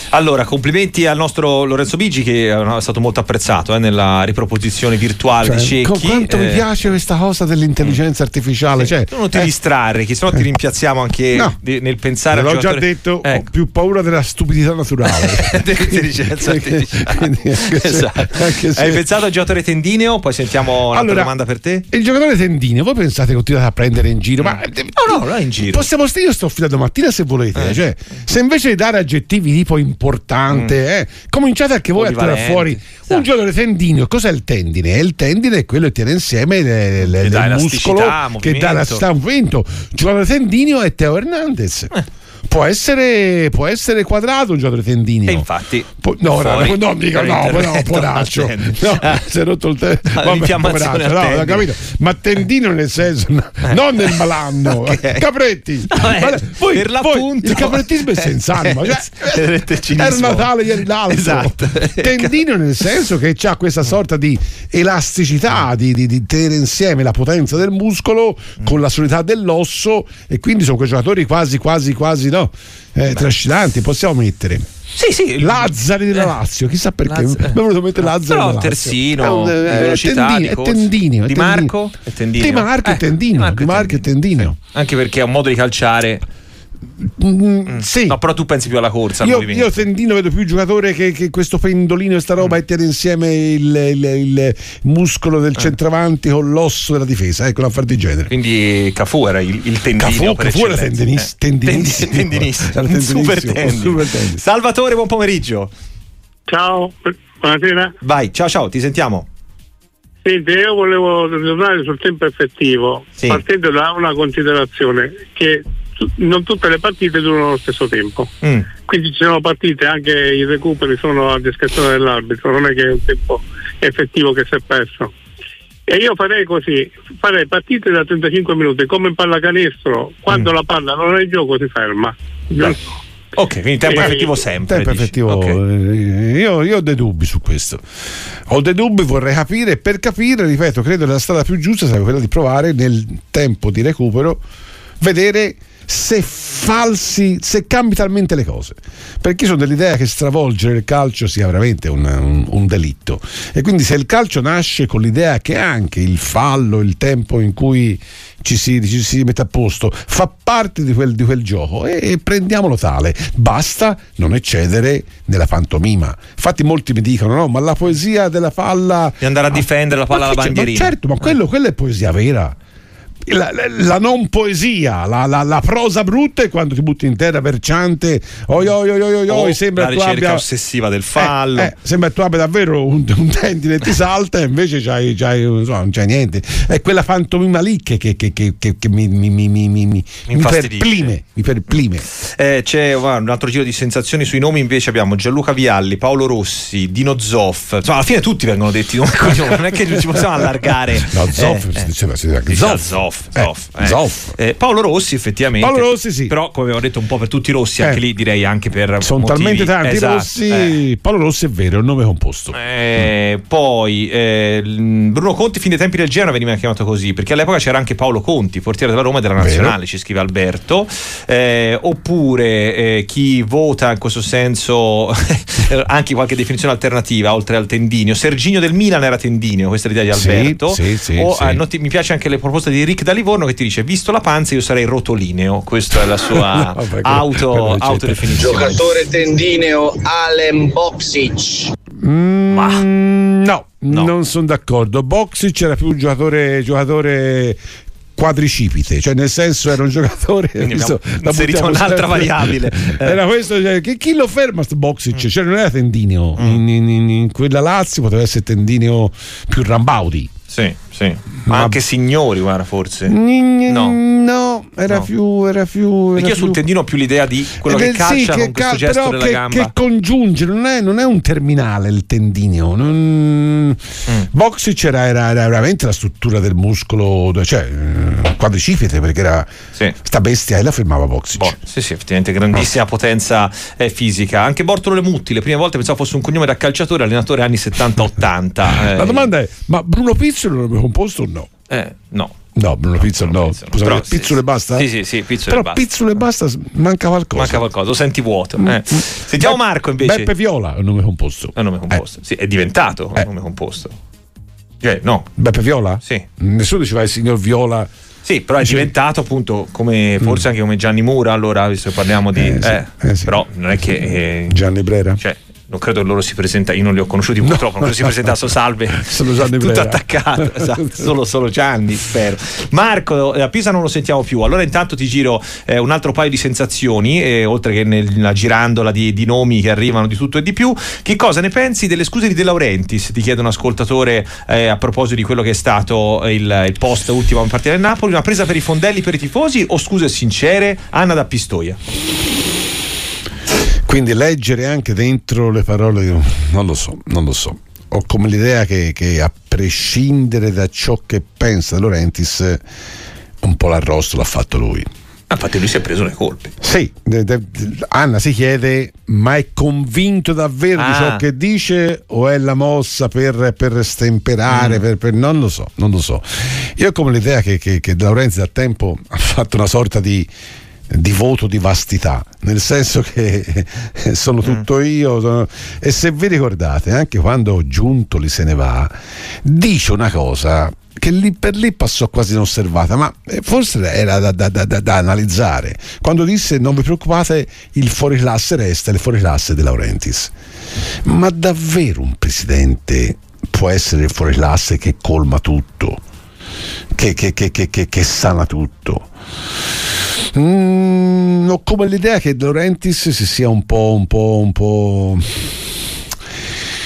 C: Allora, complimenti al nostro Lorenzo Bigi che è stato molto apprezzato eh, nella riproposizione virtuale cioè, di Cecchi.
D: Quanto eh, mi piace questa cosa dell'intelligenza mm. artificiale. Cioè,
C: tu non ti eh, distrarre, che sennò ti rimpiazziamo anche no, di, nel pensare
D: L'ho già detto, ecco. ho più paura della stupidità naturale.
C: dell'intelligenza artificiale. esatto. Hai pensato al giocatore tendineo? Poi sentiamo un'altra allora, domanda per te.
D: Il giocatore tendineo, voi pensate che continuate a prendere in giro? Mm. Ma
C: no, no, non è in giro.
D: Possiamo, io sto fino a domattina se volete. Eh. Cioè, se invece di dare aggettivi tipo importanti importante. Mm. Eh. Cominciate anche voi a tirare fuori esatto. un giocatore tendineo. Cos'è il tendine? Il tendine è quello che tiene insieme le, le, il muscolo che dà elasticità movimento. Il giocatore tendineo è Teo Hernandez. Eh può essere, può essere quadrato un giocatore tendineo.
C: E infatti,
D: po- no, fuori, no, no, dico, no, no, poraccio. No, si è rotto il tempo.
C: Vabbè, no,
D: capito? Ma tendino nel senso, non nel malanno. okay. Capretti.
C: No, eh, voi, per l'appunto.
D: il caprettismo è senza anima. Cioè, era Natale ieri l'altro.
C: Esatto.
D: Tendino nel senso che ha questa sorta di elasticità, di, di, di tenere insieme la potenza del muscolo con la solidità dell'osso e quindi sono quei giocatori quasi, quasi, quasi no? Eh, trascinanti, possiamo mettere.
C: Sì, sì.
D: Lazzari della eh, Lazio, chissà perché. Mi è voluto mettere Lazzari
C: della Lazio. Terzino, tendino,
D: è tendino,
C: Di Marco è tendino.
D: Di Marco è tendino. Di Marco è tendino.
C: Anche perché è un modo di calciare
D: Mm, sì.
C: No, però tu pensi più alla corsa.
D: Io, io Tendino vedo più giocatore che, che questo pendolino e sta roba mm. e tiene insieme il, il, il muscolo del eh. centravanti con l'osso della difesa. Ecco, un affare di genere.
C: Quindi Cafu era il, il tendino.
D: Cafu, Cafu era tendinis, eh. tendinissimo.
C: tendinissimo. Era super tendino. Salvatore, buon pomeriggio.
L: Ciao, buonasera.
C: Vai, ciao ciao, ti sentiamo.
L: Senti, io volevo tornare sul tempo effettivo, sì. partendo da una considerazione che non tutte le partite durano lo stesso tempo. Mm. Quindi ci sono partite, anche i recuperi sono a discrezione dell'arbitro, non è che è un tempo effettivo che si è perso. E io farei così, farei partite da 35 minuti come in pallacanestro, quando mm. la palla non è in gioco si ferma.
C: Ok, quindi tempo effettivo sempre.
D: Tempo effettivo, okay. Eh, io, io, ho dei dubbi su questo. Ho dei dubbi, vorrei capire. Per capire, ripeto, credo che la strada più giusta sarebbe quella di provare nel tempo di recupero, vedere se falsi, se cambi talmente le cose. Perché io sono dell'idea che stravolgere il calcio sia veramente un, un, un, delitto. E quindi se il calcio nasce con l'idea che anche il fallo, il tempo in cui ci si, ci si mette a posto, fa parte di quel, di quel gioco e, e, prendiamolo tale. Basta non eccedere nella pantomima. Infatti molti mi dicono, no, ma la poesia della palla...
C: Di andare a difendere la palla alla bandierina.
D: Certo, ma quello, quello è poesia vera la, la, non poesia, la, la, la, prosa brutta è quando ti butti in terra verciante, oi oi oi oi, oi sembra
C: la ricerca abbia, ossessiva del fallo.
D: Eh, eh, sembra tu abbia davvero un, un tendine e ti salta e invece c'hai, c'hai, non, so, non c'hai niente. È quella fantomima lì che, che, che, che mi, mi, mi, mi, mi, mi perplime. Mi perplime.
C: Eh, c'è un altro giro di sensazioni sui nomi invece abbiamo Gianluca Vialli, Paolo Rossi, Dino Zoff. Insomma, alla fine tutti vengono detti non è che ci possiamo allargare.
D: No, Zoff eh, si diceva, si
C: diceva Zoff. Zoff, eh, Zoff. Eh. Eh, Paolo Rossi effettivamente.
D: Paolo Rossi sì.
C: Però come avevo detto un po' per tutti i rossi, anche eh. lì direi anche per
D: Sono
C: motivi.
D: talmente tanti esatto. rossi. Eh. Paolo Rossi è vero, è un nome composto.
C: poi Bruno Conti, fin dai tempi del Genoa veniva chiamato così, perché all'epoca c'era anche Paolo Conti, portiere della Roma e della Nazionale, vero. ci scrive Alberto. oppure chi vota in questo senso anche qualche definizione alternativa, oltre al tendinio. Serginio del Milan era tendinio, questa è l'idea di Alberto.
D: Sì, sì,
C: o,
D: sì.
C: Noti, mi piace anche le proposte di Rick da Livorno che ti dice visto la panza io sarei rotolineo questa è la sua no, auto, autodefinizione
M: giocatore tendineo Alem Boxic
D: mm, Ma. no, no. non sono d'accordo Boxic era più un giocatore, giocatore quadricipite, cioè nel senso era un giocatore
C: visto, inserito un'altra variabile.
D: Era questo, cioè, che chi lo ferma sto Boxic? Mm. Cioè non era tendineo, mm. in, in, in, quella Lazio poteva essere tendineo più Rambaudi.
C: Sì, sì. Ma anche signori, guarda, forse.
D: No, no era, no. Più, era più.
C: Perché io sul tendino ho più l'idea di quello che calcia sì, che con cal- questo gesto della
D: che. Che congiunge, non è, non è un terminale il tendineo. Non... Mm. Boxic era, era, era, veramente la struttura del muscolo, cioè eh, quadricipite, perché era sì. sta bestia e la fermava Boxic. Bo-
C: sì, sì, effettivamente grandissima oh. potenza eh, fisica. Anche Bortolo Lemutti, le prime volte pensavo fosse un cognome da calciatore, allenatore anni 70-80.
D: Eh. La domanda è: ma Bruno Pizzo non l'abbiamo composto o no?
C: Eh, no.
D: No, Bruno Pizzolo no. Scusa, Però, pizzole
C: sì,
D: basta?
C: Sì, sì, sì,
D: pizzole Però pizzole basta, manca qualcosa.
C: Manca qualcosa, lo senti vuoto. Mm, eh. Mm. Sentiamo Marco invece.
D: Beppe Viola è un nome composto.
C: È un nome composto. Eh. Sì, è diventato eh. un nome composto. Cioè, no.
D: Beppe Viola?
C: Sì.
D: Nessuno diceva il signor Viola.
C: Sì, però è diventato appunto come forse mm. anche come Gianni Mura, allora visto che parliamo di... Eh, sì, eh, eh sì. Però non è che... Eh,
D: Gianni Brera.
C: Cioè, non credo che loro si presenta, io non li ho conosciuti purtroppo, no, non si presentato salve,
D: sono Gianni tutto
C: Brera. attaccato, esatto, solo, solo, Gianni, spero. Marco, a Pisa non lo sentiamo più, allora intanto ti giro eh, un altro paio di sensazioni, eh, oltre che nella girandola di, di, nomi che arrivano di tutto e di più, che cosa ne pensi delle scuse di De Laurentiis? Ti chiede un ascoltatore eh, a proposito di quello che è stato il, il post ultimo in partita del Napoli, una presa per i fondelli per i tifosi o scuse sincere? Anna da Pistoia.
D: Quindi leggere anche dentro le parole, non lo so, non lo so. Ho come l'idea che, che a prescindere da ciò che pensa Laurentis, un po' l'arrosto l'ha fatto lui.
C: Infatti lui si è preso le colpe.
D: Sì, de, de, Anna si chiede, ma è convinto davvero ah. di ciò ah. che dice o è la mossa per, per stemperare? Mm. Per, per, non lo so, non lo so. Io ho come l'idea che, che, che Laurenzi da tempo ha fatto una sorta di di voto di vastità, nel senso che sono mm. tutto io. Sono... E se vi ricordate, anche quando Giuntoli se ne va, dice una cosa che lì per lì passò quasi inosservata, ma eh, forse era da, da, da, da analizzare. Quando disse non vi preoccupate, il fuoriclasse resta il fuoriclasse De Laurentiis. Ma davvero un presidente può essere il fuoriclasse che colma tutto, che, che, che, che sana tutto? Mm, ho come l'idea che De Laurentiis si sia un po', un po', un po'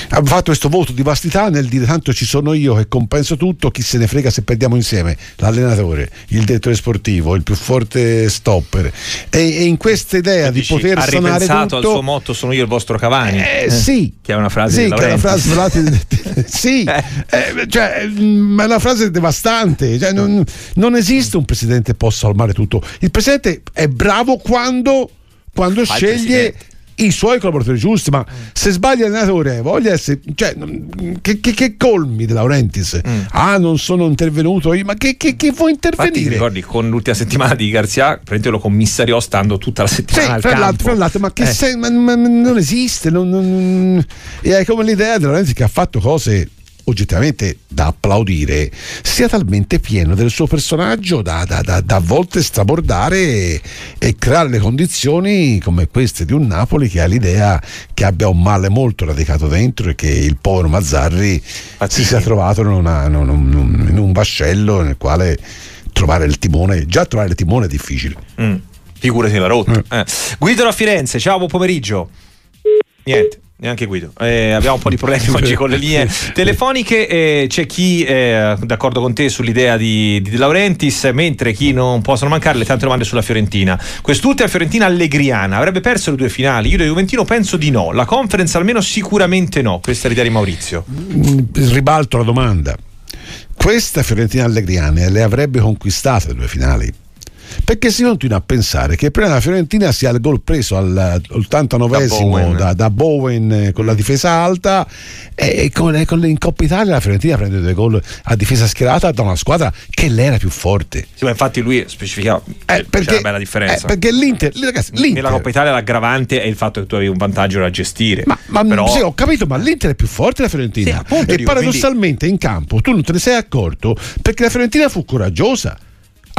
D: ha fatto questo voto di vastità nel dire tanto ci sono io che compenso tutto, chi se ne frega se perdiamo insieme, l'allenatore, il direttore sportivo, il più forte stopper. E, e in questa idea di poter ha sanare tutto...
C: al suo motto sono io il vostro Cavani.
D: Eh, sì.
C: Che è una frase
D: sì. Che è una frase sì, eh. Eh, cioè, mm, ma è una frase devastante. Cioè, non, non, esiste un presidente che possa salvare tutto. Il presidente è bravo quando, quando sceglie i suoi collaboratori giusti, ma se sbaglia l'allenatore, voglia essere. Cioè, che, che, che colmi De Laurentiis. Mm. Ah, non sono intervenuto io, ma che, che, che vuoi intervenire? Infatti,
C: ricordi con l'ultima settimana di Garzia, prendete lo commissariò stando tutta la settimana. Sì, fra l'altro,
D: fra l'altro, ma che eh. sei, ma, ma, non esiste. Non, non, è come l'idea De Laurentiis che ha fatto cose oggettivamente da applaudire, sia talmente pieno del suo personaggio da, da, da, da a volte strabordare e, e, creare le condizioni come queste di un Napoli che ha l'idea che abbia un male molto radicato dentro e che il povero Mazzarri Pazzini. si sia trovato in, una, in, un, in, un, vascello nel quale trovare il timone, già trovare il timone è difficile.
C: Mm. Figurati la rotta. Mm. Eh. Guido da Firenze, ciao, buon pomeriggio. Niente neanche Guido. Eh, abbiamo un po' di problemi oggi con le linee telefoniche. Eh, c'è chi è d'accordo con te sull'idea di, di De Laurentiis, mentre chi non possono mancare le tante domande sulla Fiorentina. Quest'ultima Fiorentina allegriana avrebbe perso le due finali. Io da Juventino penso di no. La conference almeno sicuramente no. Questa è l'idea di Maurizio.
D: Mm, ribalto la domanda. Questa Fiorentina allegriana le avrebbe conquistate le due finali perché si continua a pensare che prima la Fiorentina sia il gol preso all'89esimo da, da, Bowen eh, con la difesa alta e con, con in Coppa Italia la Fiorentina prende due gol a difesa schierata da una squadra che l'era più forte.
C: Sì, ma infatti lui specificava
D: eh, perché, una
C: bella differenza.
D: Eh, perché l'Inter, ragazzi, l'Inter,
C: nella Coppa Italia l'aggravante è il fatto che tu avevi un vantaggio da gestire.
D: Ma, ma Però... sì, ho capito, ma l'Inter è più forte della Fiorentina. Sì, appunto, e dico, paradossalmente quindi... in campo tu non te ne sei accorto perché la Fiorentina fu coraggiosa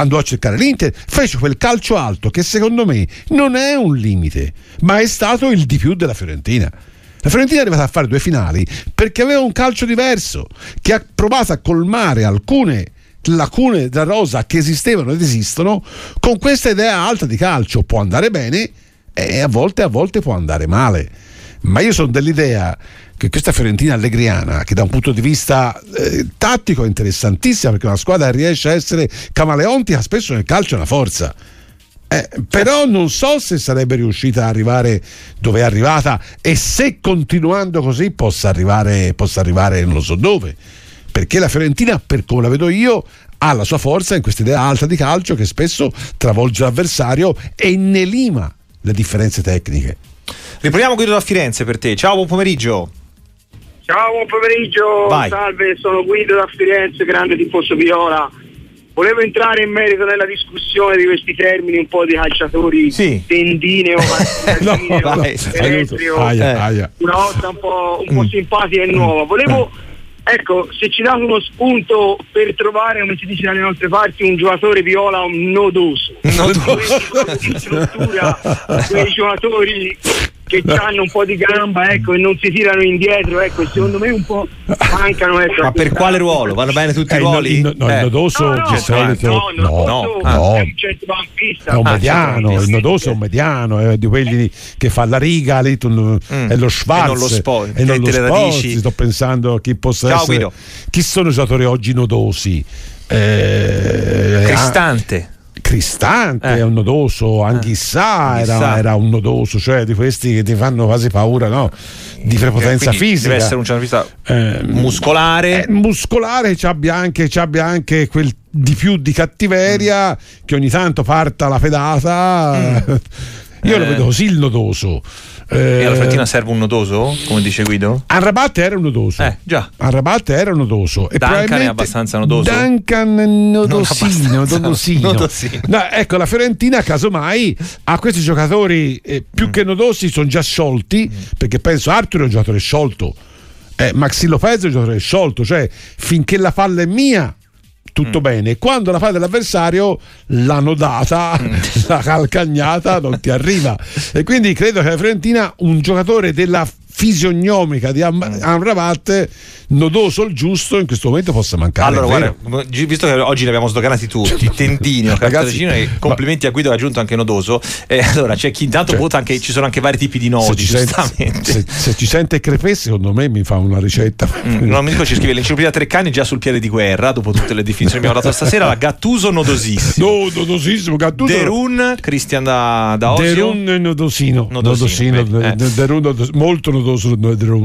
D: andò a cercare l'Inter, fece quel calcio alto che secondo me non è un limite, ma è stato il di più della Fiorentina. La Fiorentina è arrivata a fare due finali perché aveva un calcio diverso, che ha provato a colmare alcune lacune della rosa che esistevano ed esistono con questa idea alta di calcio. Può andare bene e a volte, a volte può andare male. Ma io sono dell'idea che questa Fiorentina allegriana, che da un punto di vista eh, tattico è interessantissima, perché una squadra riesce a essere camaleontica, spesso nel calcio è una forza. Eh, però non so se sarebbe riuscita ad arrivare dove è arrivata e se continuando così possa arrivare, possa arrivare non lo so dove. Perché la Fiorentina, per come la vedo io, ha la sua forza in questa idea alta di calcio che spesso travolge l'avversario e ne lima le differenze tecniche.
C: Riproviamo Guido da Firenze per te. Ciao, buon pomeriggio.
N: Ciao, buon pomeriggio, Vai. salve, sono Guido da Firenze, grande tifoso Viola. Volevo entrare in merito nella discussione di questi termini un po' di calciatori sì. tendineo, no, aia, aia. una volta un po', un po mm. simpatica e nuova. Volevo, ecco, se ci date uno spunto per trovare, come si dice dalle nostre parti, un giocatore viola un nodoso. Nodoso. struttura, quei giocatori che hanno un po' di gamba ecco, e non si tirano indietro ecco, secondo me un po' mancano ecco,
C: ma per quale ruolo? vanno bene tutti eh, i ruoli?
D: Il, no, eh. il nodoso no, no, solito, no, no, no, no. è un centrocampista è un ah, mediano il nodoso è un mediano è di quelli che fa la riga lì, tu, mm. è lo Schwarz e non lo Sport e non lo Sport sto pensando a chi possa Ciao, essere Guido. chi sono i giocatori oggi nodosi
C: eh, Cristante
D: Cristante, eh. è un nodoso, Anghissà eh. era, era, un nodoso, cioè di questi che ti fanno quasi paura, no? Di prepotenza fisica.
C: Deve essere un centrocampista eh, muscolare.
D: Muscolare, ci abbia, anche, ci abbia anche quel di più di cattiveria mm. che ogni tanto parta la pedata. Mm. Io lo eh. vedo così il nodoso.
C: Eh, e alla Fiorentina serve un nodoso, come dice Guido?
D: A Rabat era un nodoso.
C: Eh, già.
D: A Rabat era un nodoso.
C: E Duncan è abbastanza nodoso.
D: Duncan nodosino. nodosino. nodosino. No, ecco, la Fiorentina casomai ha questi giocatori eh, più mm. che nodosi, sono già sciolti, mm. perché penso Arthur è un giocatore sciolto. Eh, Maxi Lopez è un giocatore sciolto, cioè finché la palla è mia tutto mm. bene. Quando la fai dell'avversario, l'hanno data, mm. la calcagnata non ti arriva. E quindi credo che la Fiorentina, un giocatore della fisionomica di mm. Amrabat nodoso il giusto in questo momento possa mancare.
C: Allora, guarda, visto che oggi li abbiamo sdoganati tutti, tendino, Ragazzi, e complimenti a Guido ha aggiunto anche nodoso. Eh, allora, c'è chi intanto cioè, vota anche, ci sono anche vari tipi di nodi, se giustamente.
D: se, se, ci sente crepè, secondo me mi fa una ricetta.
C: Mm, un amico ci scrive l'enciclopedia Treccani già sul piede di guerra, dopo tutte le definizioni che abbiamo dato stasera, la Gattuso nodosissimo.
D: No, nodosissimo, Gattuso.
C: Derun, Cristian da, da Osio.
D: Derun nodosino. Nodosino, nodosino, eh. Derun, molto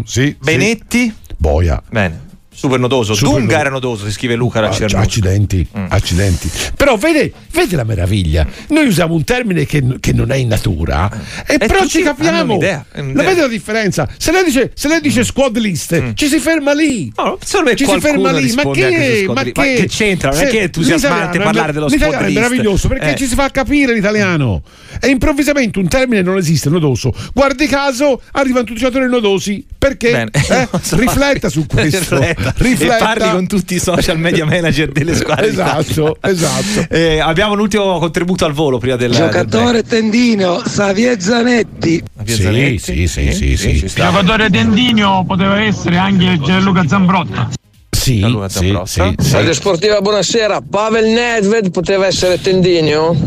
D: sì.
C: Benetti.
D: Sì. Boia.
C: Bene. Super nodoso. Super Dunga nodoso. era nodoso, si scrive Luca da
D: ah, Accidenti, mm. accidenti. Però vede, vede, la meraviglia. Noi usiamo un termine che, che non è in natura, e, e però ci capiamo. Un'idea, un'idea. La vede la differenza? Se lei dice, se lei dice mm. squad list, mm. ci si ferma lì.
C: No, ci si ferma lì. Ma che, ma che, ma che c'entra? Non è che è entusiasmante parlare dello squad list.
D: È meraviglioso perché eh. ci si fa capire l'italiano. E improvvisamente un termine non esiste, nodoso. Guardi caso, arrivano tutti i giocatori nodosi. Perché? Eh? Rifletta su questo. Rifletta.
C: Rifletta. E parli con tutti i social media manager delle squadre.
D: esatto, esatto.
C: Eh, abbiamo un ultimo contributo al volo prima del
O: giocatore del tendino Xavier Zanetti.
D: Sì, sì, sì, sì, sì,
P: Il giocatore tendino poteva essere anche Gianluca Zambrotta.
D: Sì, sì, sì, sì.
Q: Radio Sportiva, buonasera. Pavel Nedved poteva essere tendinio?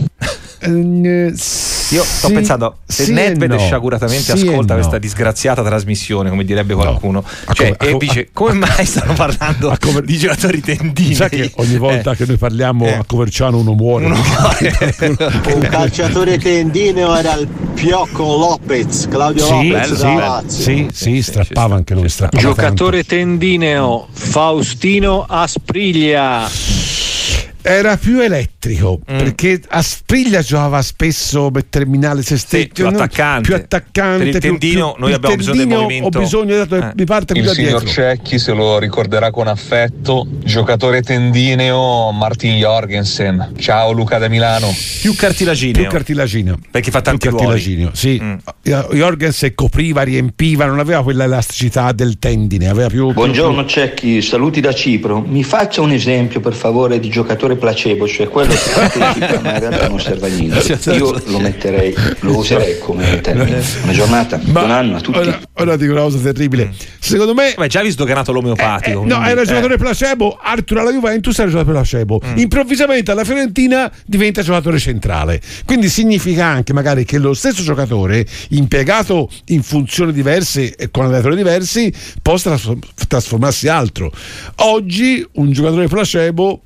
C: Io sto sì, pensando, se sì Nedved no. sciaguratamente sì ascolta no. questa disgraziata trasmissione, come direbbe qualcuno, no. cioè, come, e co- dice come mai stanno parlando come, di giocatori tendini?
D: Sai che ogni volta eh. che noi parliamo eh. a Coverciano uno muore. Uno muore.
R: Un calciatore tendineo era il Piocco Lopez, Claudio sì, Lopez
D: sì, Lazio. Sì, sì, strappava anche lui. Strappava
E: Giocatore tanto. tendineo, Faustino Aspriglia
D: era più elettrico mm. perché Aspriglia giocava spesso per terminale se stesso sì,
C: più attaccante.
D: Più attaccante per
C: il tendino più, noi abbiamo bisogno del movimento.
D: ho bisogno di,
C: eh.
D: di parte
S: il
D: signor
S: dietro. Cecchi se lo ricorderà con affetto giocatore tendineo Martin Jorgensen. Ciao Luca da Milano.
C: Più cartilagineo.
D: Più cartilagineo.
C: Perché fa tanti
D: più cartilagineo sì. Mm. Jorgensen copriva riempiva non aveva quella elasticità del tendine aveva più
T: buongiorno più... Cecchi. Saluti da Cipro. Mi faccia un esempio per favore di giocatore placebo, cioè quello che partecipa ma in realtà non serve a niente. Io lo metterei, lo userei come termine. Buona giornata, ma buon anno a tutti.
D: Ora, ora dico una cosa terribile. Secondo me.
C: Beh, già visto che è nato l'omeopatico.
D: Eh, eh, no, era giocatore eh. placebo. Arthur alla Juventus era giocatore placebo. Mm. Improvvisamente alla Fiorentina diventa giocatore centrale. Quindi significa anche magari che lo stesso giocatore, impiegato in funzioni diverse e con allenatori diversi, possa trasformarsi altro. Oggi un giocatore placebo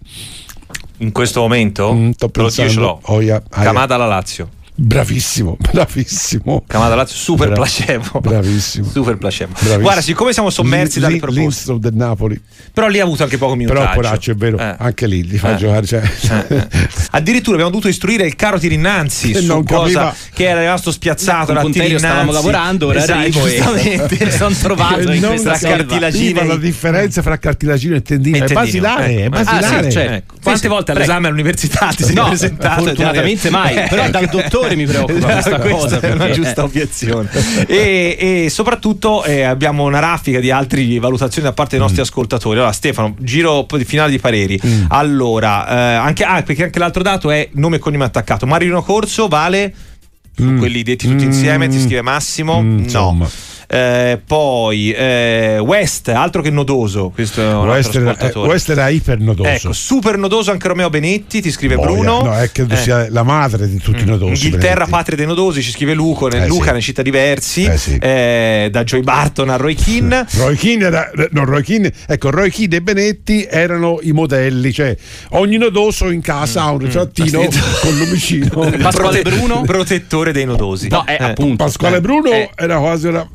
C: in questo momento? Mm, io ce l'ho. Oh, yeah, ah, Camada alla Lazio.
D: Bravissimo, bravissimo.
C: Camada Lazio, super Bra- placebo.
D: Bravissimo.
C: Super placebo. Bravissimo. Guarda, siccome siamo sommersi L- dalle proposte.
D: del Napoli.
C: Però lì ha avuto anche poco minutaggio.
D: Però poraccio, è vero, eh. anche lì li fa eh. giocare. Cioè.
C: Eh. eh. Addirittura abbiamo dovuto istruire il caro Tirinnanzi su non cosa che era rimasto spiazzato.
E: No, con stavamo lavorando, ora esatto, arrivo giustamente
C: mi sono trovato in questa cartilagine.
D: la differenza fra cartilagine e tendine è basilare, è basilare. Ah, sì, cioè,
C: ecco. Quante volte all'esame all'università ti sei presentato?
E: Fortunatamente mai, però dal dottore mi preoccupa questa cosa.
C: È una giusta obiezione. e, e, soprattutto eh, abbiamo una raffica di altre valutazioni da parte dei nostri mm. ascoltatori. Allora, Stefano, giro finale di pareri. Mm. Allora, eh, anche, ah, perché anche l'altro dato è nome e cognome attaccato. Marino Corso vale. Mm. Quelli detti tutti insieme, ti mm. scrive Massimo?
D: Mm, no.
C: Eh, poi eh, West, altro che nodoso. Questo è un
D: West, era, eh, West era ipernodoso.
C: Ecco, super nodoso anche Romeo Benetti, ti scrive Boia. Bruno.
D: No, è che sia la madre di tutti mm. i nodosi.
C: Inghilterra, Benetti. patria dei nodosi, ci scrive Luco, nel, Luca, sì. ne cita diversi. Sì. da Joy Barton a Roy Keane.
D: Roy Keane era. No, Roy Keane, ecco, Roy Keane e Benetti erano i modelli, cioè ogni nodoso in casa ha un mm. ritrattino mm. con l'omicino.
C: Pasquale Bruno, protettore dei nodosi.
E: No, è appunto.
D: Pasquale Bruno era quasi una,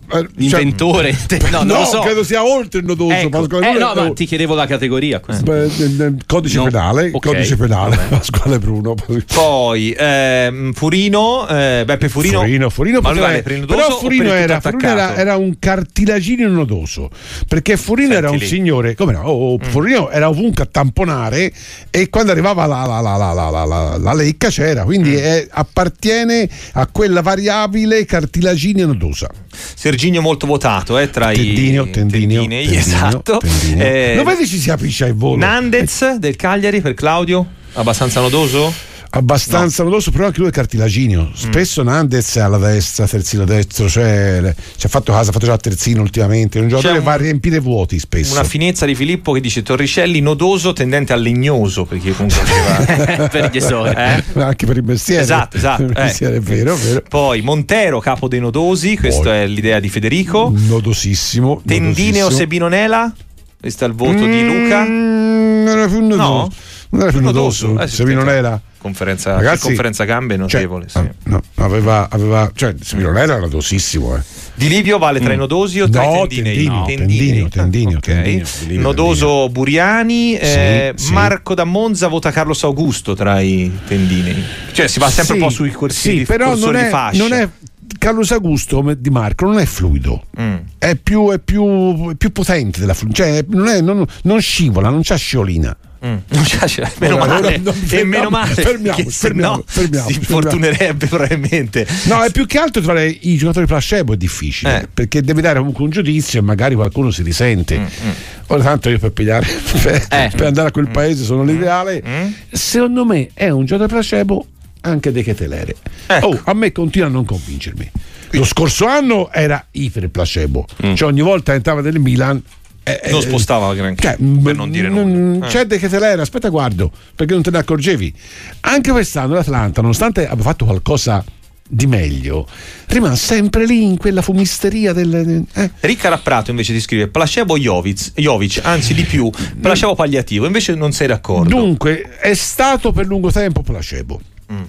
E: cioè, inventore
D: No, no so. credo sia oltre il nodoso.
E: Ecco. Eh, no, ma ti chiedevo la categoria.
D: Beh, codice no. penale, okay. codice penale, Pasquale Bruno.
C: Poi ehm, Furino, eh, Beppe Furino.
D: Furino, Furino ma poteva, per però Furino, era, Furino era, era, un cartilagine nodoso, perché Furino Senti era un lì. signore, come no, oh, mm. Furino era ovunque a tamponare e quando arrivava la, la, la, la lecca c'era, quindi mm. è, appartiene a quella variabile cartilagine nodosa.
C: Serginio molto votato eh, tra
D: tendinio,
C: i
D: tendinio, tendinei, tendinio,
C: esatto.
D: Tendinio. Eh, Lo vedi ci si appiscia il volo.
C: Nandez del Cagliari per Claudio, abbastanza nodoso?
D: Abbastanza no. nodoso, però anche lui è cartilagineo. Mm. Spesso mm. Nandez è alla destra, terzino destro, cioè ci ha fatto casa, ha fatto già terzino ultimamente. Un giocatore un, va a riempire vuoti spesso.
C: Una finezza di Filippo che dice Torricelli nodoso tendente a legnoso, perché comunque aveva
E: per gli esori.
D: Eh? Anche per il mestiere.
C: Esatto, esatto.
D: Per il mestiere, eh. è vero, vero.
C: Poi Montero, capo dei nodosi, questa Poi. è l'idea di Federico.
D: Nodosissimo.
C: Tendineo Sebinonela, questo è il voto mm, di Luca.
D: Non era più nodoso. No. Non era più nodoso. Eh, Sebinonela
C: conferenza, Ragazzi, conferenza gambe cioè, notevole. Cioè, sì.
D: no, aveva, aveva, cioè, non era dosissimo. Eh.
C: Di Livio vale tra i nodosi o tra
D: no,
C: i tendinei?
D: Tendinio, tendinio, tendinio,
C: okay.
D: tendinio,
C: Nodoso Buriani, eh,
D: Sì, sì.
C: Marco da Monza vota Carlos Augusto tra i tendinei. Cioè si va sempre
D: Sì,
C: un po' sui corsi
D: sì,
C: di
D: però non
C: di
D: è, non è Carlos Augusto di Marco non è fluido
C: Mm.
D: è, più, è, più, è più potente della flu- cioè non, è- non- non scivola non c'ha sciolina
C: Mm. Non c'è- meno
D: Ora,
C: male,
D: non-
C: e
D: fermiamo-
C: meno male
D: fermiamo,
C: che
D: fermiamo,
C: no
D: fermiamo,
C: si infortunerebbe probabilmente.
D: No, è più che altro tra le- i giocatori placebo è difficile
C: Eh.
D: perché devi dare comunque un giudizio e magari qualcuno si risente.
C: Mm,
D: Ora tanto io per pigliare per,
C: Eh.
D: per andare a quel paese sono l'ideale.
C: Mm.
D: Secondo me è un giocatore placebo anche De Ketelere.
C: Ecco.
D: Oh, a me continua a non convincermi. Lo scorso anno era iper placebo,
C: Mm.
D: cioè ogni volta entrava nel Milan. Eh,
C: Non
D: eh,
C: spostava granché,
D: cioè,
C: per non dire nulla.
D: mm,
C: Eh.
D: C'è De Ketelere, aspetta, guardo, perché non te ne accorgevi. Anche quest'anno l'Atlanta, nonostante abbia fatto qualcosa di meglio, rimane sempre lì in quella fumisteria del. eh.
C: Ricca Rapprato invece ti scrive placebo Jovic, Jovic, anzi di più, placebo palliativo, invece non sei d'accordo.
D: Dunque, è stato per lungo tempo placebo.
C: Mm.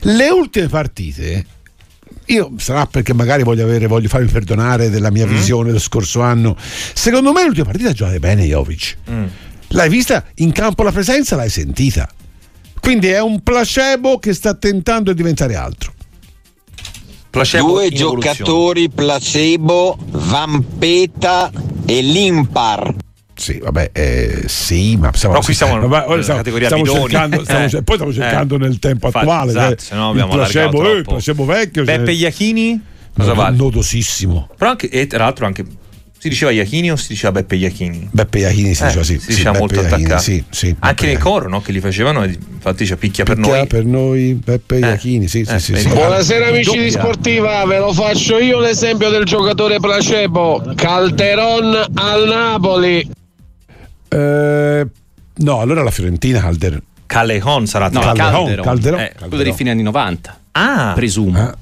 D: Le ultime partite, io sarà perché magari voglio, avere, voglio farmi perdonare della mia
C: Mm.
D: visione dello scorso anno. Secondo me l'ultima partita ha giocato bene Jovic.
C: Mm.
D: L'hai vista in campo la presenza, l'hai sentita. Quindi è un placebo che sta tentando di diventare altro.
C: Placebo
U: Due giocatori placebo, Vampeta e Limpar.
D: Sì, vabbè, eh, sì, ma stiamo,
C: Però qui siamo
D: vabbè,
C: nella
D: stiamo-
C: categoria
D: stiamo
C: bidoni.
D: cercando, stiamo
C: Eh.
D: poi stiamo
C: Eh.
D: cercando nel tempo
C: Infatti,
D: attuale.
C: esatto,
D: cioè,
C: se no abbiamo
D: il placebo, eh, il
C: troppo.
D: placebo vecchio.
C: Beppe
D: cioè,
C: Iachini? Cosa vale?
D: Nodosissimo.
C: Però anche, e tra l'altro anche si diceva Iachini o si diceva Beppe Iachini?
D: Beppe Iachini si
C: Eh,
D: diceva sì.
C: si
D: sì,
C: diceva
D: Beppe
C: molto
D: Iachini,
C: attaccato.
D: sì, sì,
C: Anche
D: Beppe
C: nel coro no? che li facevano, infatti c'è picchia per
D: Picchia
C: noi.
D: per noi Beppe Iachini, sì, sì,
C: eh,
D: sì, sì.
M: Buonasera amici di
C: Doppia.
M: Sportiva, ve lo faccio io l'esempio del giocatore placebo, Calderon al Napoli.
D: Eh, no, allora la Fiorentina Calder.
C: Callejon sarà
E: No,
C: tra-
E: Calderon,
D: Calderon,
E: Eh,
D: Calderon.
E: quello dei fine anni 90.
C: Ah,
E: Presumo.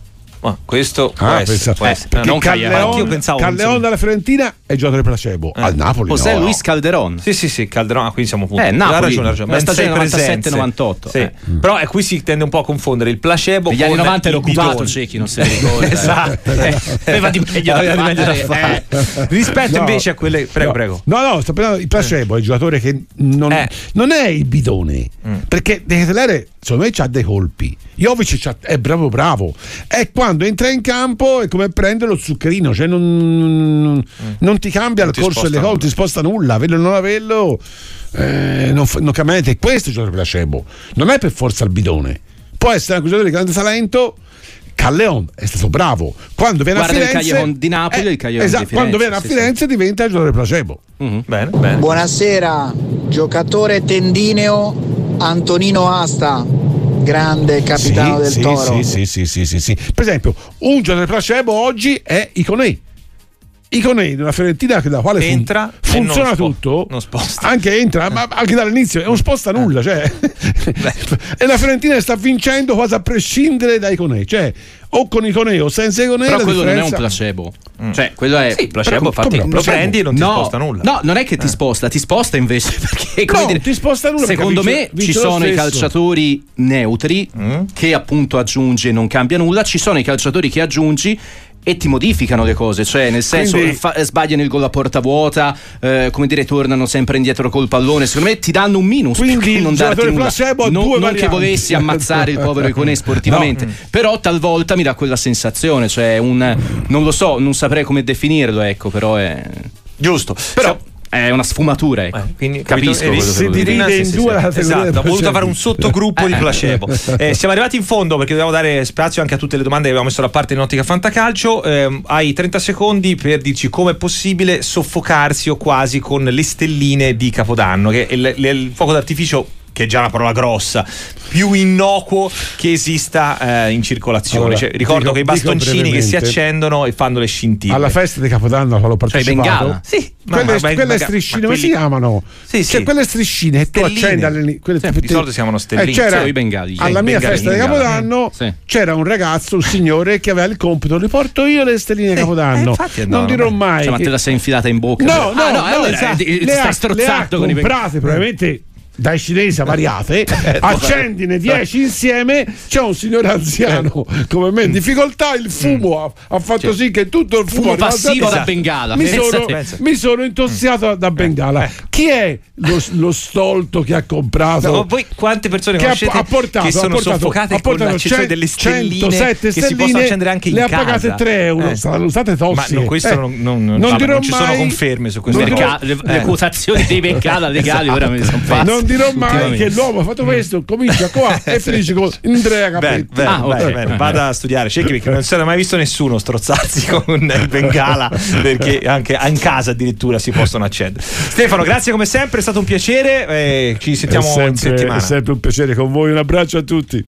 C: Ma questo può
D: Ah,
C: essere,
D: pensa-
C: può essere.
D: perché
C: non
D: Calleon,
C: io pensavo
D: Calleon dalla Fiorentina è giocatore placebo. Al Napoli.
E: José
D: no,
E: Luis. Calderon.
C: Sì, sì, sì, Calderon, ah, quindi siamo punti.
E: Eh, Napoli,
C: Ha ragione, ha ragione.
E: la stagione
C: sei presenze.
E: 97-98,
C: Sì.
E: eh.
C: Però eh, qui si tende un po' a confondere il placebo
E: Negli
C: con
E: anni 90 ero
C: il
E: occupato. Cecchi, non ne ricorda.
C: esatto.
E: Eh, aveva di meglio da fare.
C: Rispetto invece a quelle prego,
D: No.
C: prego.
D: No, no, sto parlando il placebo, è il giocatore che non,
C: Eh.
D: non è il bidone.
C: Mm.
D: Perché De Ketelere, secondo me, ha dei colpi. Jovic è bravo, bravo. È quando entra in campo è come prendere lo zuccherino, cioè non, non- non ti cambia
C: Mm. Non
D: il
C: ti
D: corso delle cose, non ti sposta nulla. Averlo o non averlo, eh, non, non cambia niente. Questo è il giocatore placebo. Non è per forza il bidone. Può essere un giocatore di grande talento. Calleon è stato bravo quando viene
E: Guarda
D: a
E: il
D: Firenze
E: Callejon di Napoli e il Callejon
D: esatto,
E: di Firenze,
D: quando viene a
E: sì,
D: Firenze diventa il giocatore placebo
C: Bene, bene.
V: Buonasera, giocatore tendineo Antonino Asta, grande capitano del
D: sì,
V: Toro.
D: Sì, sì, sì, sì, sì, sì. Per esempio, un giocatore placebo oggi è Iconei. Iconei nella Fiorentina che da quale fun-
C: Entra e
D: funziona
C: non spo-
D: tutto.
C: non sposta.
D: Anche entra, ma anche dall'inizio non sposta nulla. Cioè. e la Fiorentina sta vincendo quasi a prescindere da Iconei. Cioè, o con Iconei o senza Iconei.
E: Però
D: la
E: quello non è un
D: differenza-
E: placebo. Cioè, quello è.
C: Sì, placebo,
D: Però-
C: infatti
D: no,
C: lo
D: placebo?
C: prendi e non ti
E: no,
C: sposta nulla.
E: No, non è che ti sposta, ti sposta invece perché come
D: No,
E: dire,
D: ti sposta nulla
E: Secondo me
D: vince
E: ci sono i calciatori neutri che appunto aggiungi e non cambia nulla, ci sono i calciatori che aggiungi e ti modificano le cose, cioè nel senso
D: Quindi-
E: fa- sbagliano il gol a porta vuota, eh, come dire, tornano sempre indietro col pallone. Secondo me ti danno un minus.
D: Quindi
E: non darti nulla.
D: placebo
E: non,
D: due
E: non che volessi ammazzare il povero Iconè sportivamente, però talvolta mi dà quella sensazione, cioè un non lo so, non saprei come definirlo, ecco, però è
C: Giusto.
E: però è una sfumatura, ecco.
C: Quindi
E: Capisco
C: capito? si divide in due la
D: Esatto, ha
C: voluto fare un sottogruppo di
E: Eh.
C: placebo Eh, siamo arrivati in fondo perché dobbiamo dare spazio anche a tutte le domande che abbiamo messo da parte in ottica fantacalcio Ehm, hai 30 secondi per dirci come è possibile soffocarsi o quasi con le stelline di Capodanno che è il, il fuoco d'artificio che è già una parola grossa, più innocuo che esista eh, in circolazione.
D: Allora,
C: Cioè, ricordo
D: dico-
C: che i bastoncini che si accendono e fanno le scintille.
D: Alla festa di Capodanno quando ho
C: Cioè,
D: partecipato.
C: Bengala? Sì, ma-
D: quelle,
C: ma-
D: quelle
C: ma-
D: striscine,
C: ma
D: come si
C: quelli-
D: chiamano?
C: Sì,
D: Cioè,
C: sì.
D: quelle striscine che tu accendi alle, quelle
C: Sì, di solito si chiamano stelline.
D: Eh, c'era,
C: Sì, i bengali.
D: alla
C: Sì,
D: mia
C: bengali,
D: festa di
C: bengali.
D: Capodanno
E: Sì.
D: c'era un ragazzo, un signore che aveva il compito, li porto io le stelline di
C: eh,
D: Capodanno.
C: infatti
D: non dirò mai.
E: Cioè, ma
D: che-
E: te la sei infilata in bocca?
D: No, no,
E: Ah,
D: no,
E: allora,
D: esatto.
E: eh,
D: ha
E: strozzato con i
D: comprate probabilmente dai cinesi a variate, eh, accendine 10 insieme, c'è un signore anziano come me in difficoltà, il fumo ha, ha fatto cioè, sì che tutto il fumo,
E: fumo passivo da Bengala.
D: Mi sono, mi sono intossicato da Bengala. Chi è lo, lo stolto che ha comprato?
C: No, voi quante persone che conoscete ha, portato, che sono ha portato, soffocate ha portato con delle stelline 107 che si possono accendere anche in
D: le
C: casa.
D: Le ha pagate 3 euro, eh. saranno state tossiche.
C: Ma no, questo
D: eh.
C: non, non, non, non, non ci mai, sono conferme su questo.
E: Merca- le, le eh. quotazioni dei Bengala legali esatto. ora mi sono fatte.
D: Non dirò mai che l'uomo ha fatto questo, comincia qua e finisce con Andrea Capetti.
C: Bene, ah, okay. bene, vada a studiare, cerchi perché non si era mai visto nessuno strozzarsi con il Bengala perché anche in casa addirittura si possono accendere. Stefano, grazie come sempre, è stato un piacere. Eh, ci sentiamo
D: sempre,
C: in settimana.
D: È sempre un piacere con voi. Un abbraccio a tutti.